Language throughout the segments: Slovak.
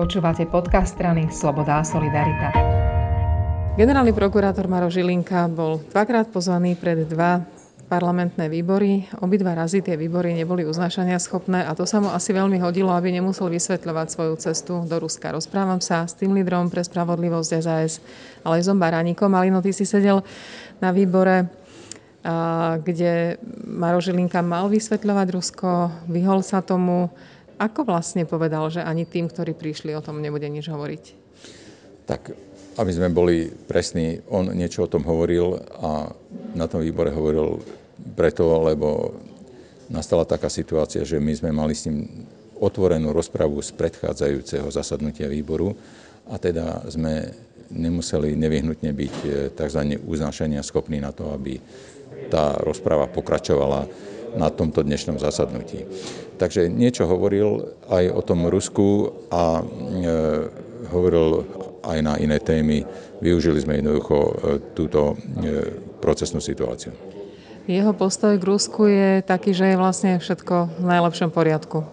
Počúvate podcast strany Sloboda a Solidarita. Generálny prokurátor Maro Žilinka bol dvakrát pozvaný pred dva parlamentné výbory. Obidva razy tie výbory neboli uznášania schopné a to sa mu asi veľmi hodilo, aby nemusel vysvetľovať svoju cestu do Ruska. Rozprávam sa s tým lídrom pre spravodlivosť SAS Alejzom Baránikom. Malino, ty si sedel na výbore kde Maro Žilinka mal vysvetľovať Rusko, vyhol sa tomu. Ako vlastne povedal, že ani tým, ktorí prišli, o tom nebude nič hovoriť? Tak, aby sme boli presní, on niečo o tom hovoril a na tom výbore hovoril preto, lebo nastala taká situácia, že my sme mali s ním otvorenú rozpravu z predchádzajúceho zasadnutia výboru a teda sme nemuseli nevyhnutne byť eh, tzv. uznášania schopní na to, aby tá rozpráva pokračovala na tomto dnešnom zasadnutí. Takže niečo hovoril aj o tom Rusku a e, hovoril aj na iné témy. Využili sme jednoducho e, túto e, procesnú situáciu. Jeho postoj k Rusku je taký, že je vlastne všetko v najlepšom poriadku.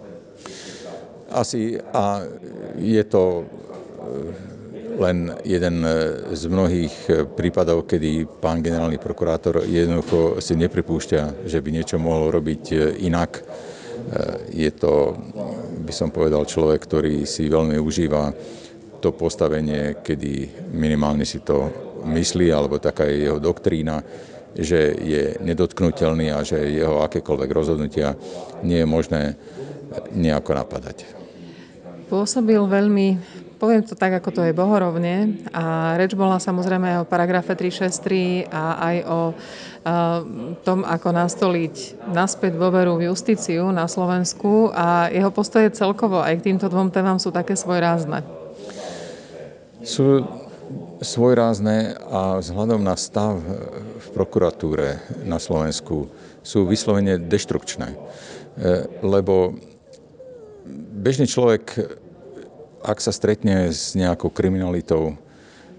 Asi a je to e, len jeden e, z mnohých e, prípadov, kedy pán generálny prokurátor jednoducho si nepripúšťa, že by niečo mohol robiť e, inak. Je to, by som povedal, človek, ktorý si veľmi užíva to postavenie, kedy minimálne si to myslí, alebo taká je jeho doktrína, že je nedotknutelný a že jeho akékoľvek rozhodnutia nie je možné nejako napadať. Pôsobil veľmi Poviem to tak, ako to je bohorovne. A reč bola samozrejme o paragrafe 363 a aj o tom, ako nastoliť naspäť dôveru v justíciu na Slovensku a jeho postoje celkovo aj k týmto dvom témam sú také svojrázne. Sú svojrázne a vzhľadom na stav v prokuratúre na Slovensku sú vyslovene deštrukčné. E, lebo bežný človek ak sa stretne s nejakou kriminalitou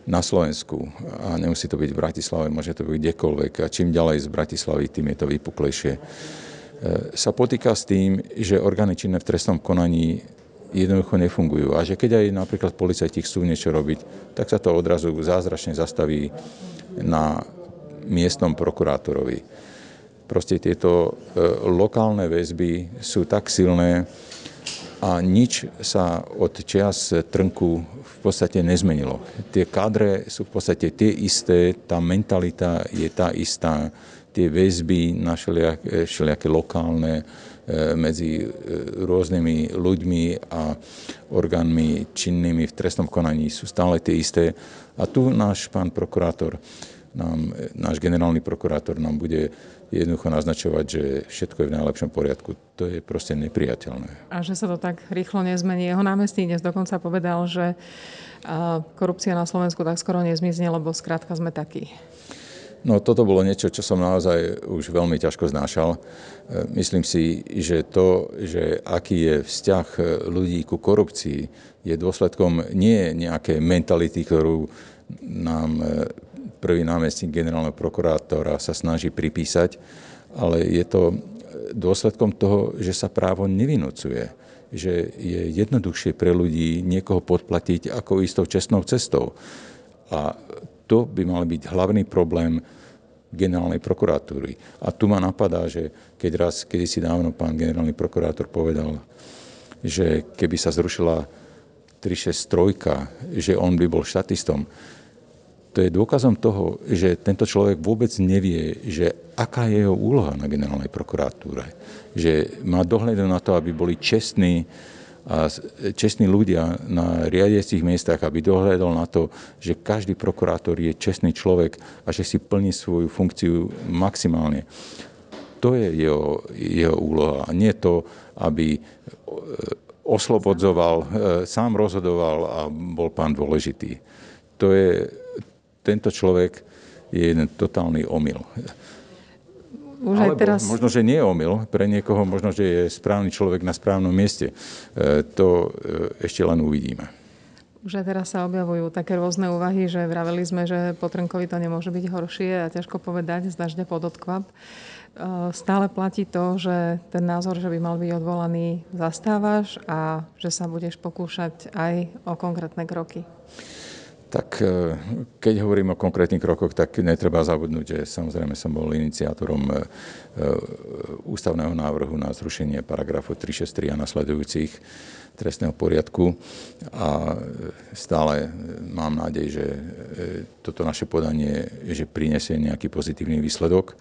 na Slovensku, a nemusí to byť v Bratislave, môže to byť kdekoľvek, a čím ďalej z Bratislavy, tým je to vypuklejšie, e, sa potýka s tým, že orgány činné v trestnom konaní jednoducho nefungujú. A že keď aj napríklad policajti chcú niečo robiť, tak sa to odrazu zázračne zastaví na miestnom prokurátorovi. Proste tieto e, lokálne väzby sú tak silné, a nič sa od čias Trnku v podstate nezmenilo. Tie kádre sú v podstate tie isté, tá mentalita je tá istá, tie väzby na všelijaké, všelijaké lokálne e, medzi e, rôznymi ľuďmi a orgánmi činnými v trestnom konaní sú stále tie isté. A tu náš pán prokurátor, nám, náš generálny prokurátor nám bude jednoducho naznačovať, že všetko je v najlepšom poriadku. To je proste nepriateľné. A že sa to tak rýchlo nezmení. Jeho námestník dnes dokonca povedal, že korupcia na Slovensku tak skoro nezmizne, lebo skrátka sme takí. No toto bolo niečo, čo som naozaj už veľmi ťažko znášal. E, myslím si, že to, že aký je vzťah ľudí ku korupcii, je dôsledkom nie nejakej mentality, ktorú nám e, prvý námestník generálneho prokurátora sa snaží pripísať, ale je to dôsledkom toho, že sa právo nevynúcuje že je jednoduchšie pre ľudí niekoho podplatiť ako istou čestnou cestou. A to by mal byť hlavný problém generálnej prokuratúry. A tu ma napadá, že keď raz, kedysi dávno pán generálny prokurátor povedal, že keby sa zrušila 363, že on by bol štatistom, to je dôkazom toho, že tento človek vôbec nevie, že aká je jeho úloha na generálnej prokuratúre. Že má dohľad na to, aby boli čestní a čestní ľudia na riadiacich miestach, aby dohľadol na to, že každý prokurátor je čestný človek a že si plní svoju funkciu maximálne. To je jeho, jeho úloha. A nie to, aby e, oslobodzoval, e, sám rozhodoval a bol pán dôležitý. To je tento človek je jeden totálny omyl. Už aj teraz... možno, že nie je omyl, pre niekoho možno, že je správny človek na správnom mieste. E, to e, ešte len uvidíme. Už aj teraz sa objavujú také rôzne úvahy, že vraveli sme, že po Trnkovi to nemôže byť horšie a ťažko povedať z dažďa pod odkvap. E, stále platí to, že ten názor, že by mal byť odvolaný, zastávaš a že sa budeš pokúšať aj o konkrétne kroky. Tak e, keď hovorím o konkrétnych krokoch, tak netreba zabudnúť, že samozrejme som bol iniciátorom e, ústavného návrhu na zrušenie paragrafu 363 a nasledujúcich trestného poriadku a stále mám nádej, že e, toto naše podanie že prinesie nejaký pozitívny výsledok.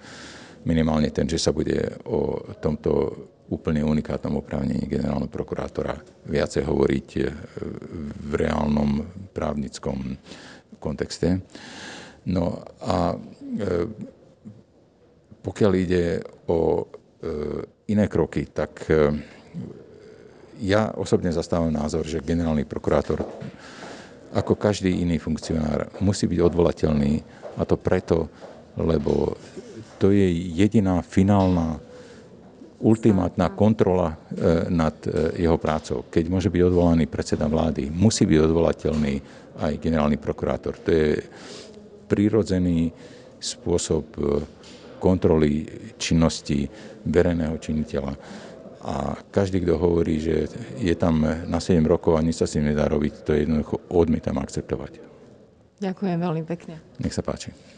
Minimálne ten, že sa bude o tomto úplne unikátnom oprávnení generálneho prokurátora viacej hovoriť e, v reálnom právnickom kontexte. No a e, pokiaľ ide o iné kroky, tak ja osobne zastávam názor, že generálny prokurátor, ako každý iný funkcionár, musí byť odvolateľný a to preto, lebo to je jediná finálna ultimátna kontrola e, nad e, jeho prácou. Keď môže byť odvolaný predseda vlády, musí byť odvolateľný aj generálny prokurátor. To je prirodzený spôsob e, kontroly činnosti verejného činiteľa. A každý, kto hovorí, že je tam na 7 rokov a nič sa s tým nedá robiť, to jednoducho odmietam akceptovať. Ďakujem veľmi pekne. Nech sa páči.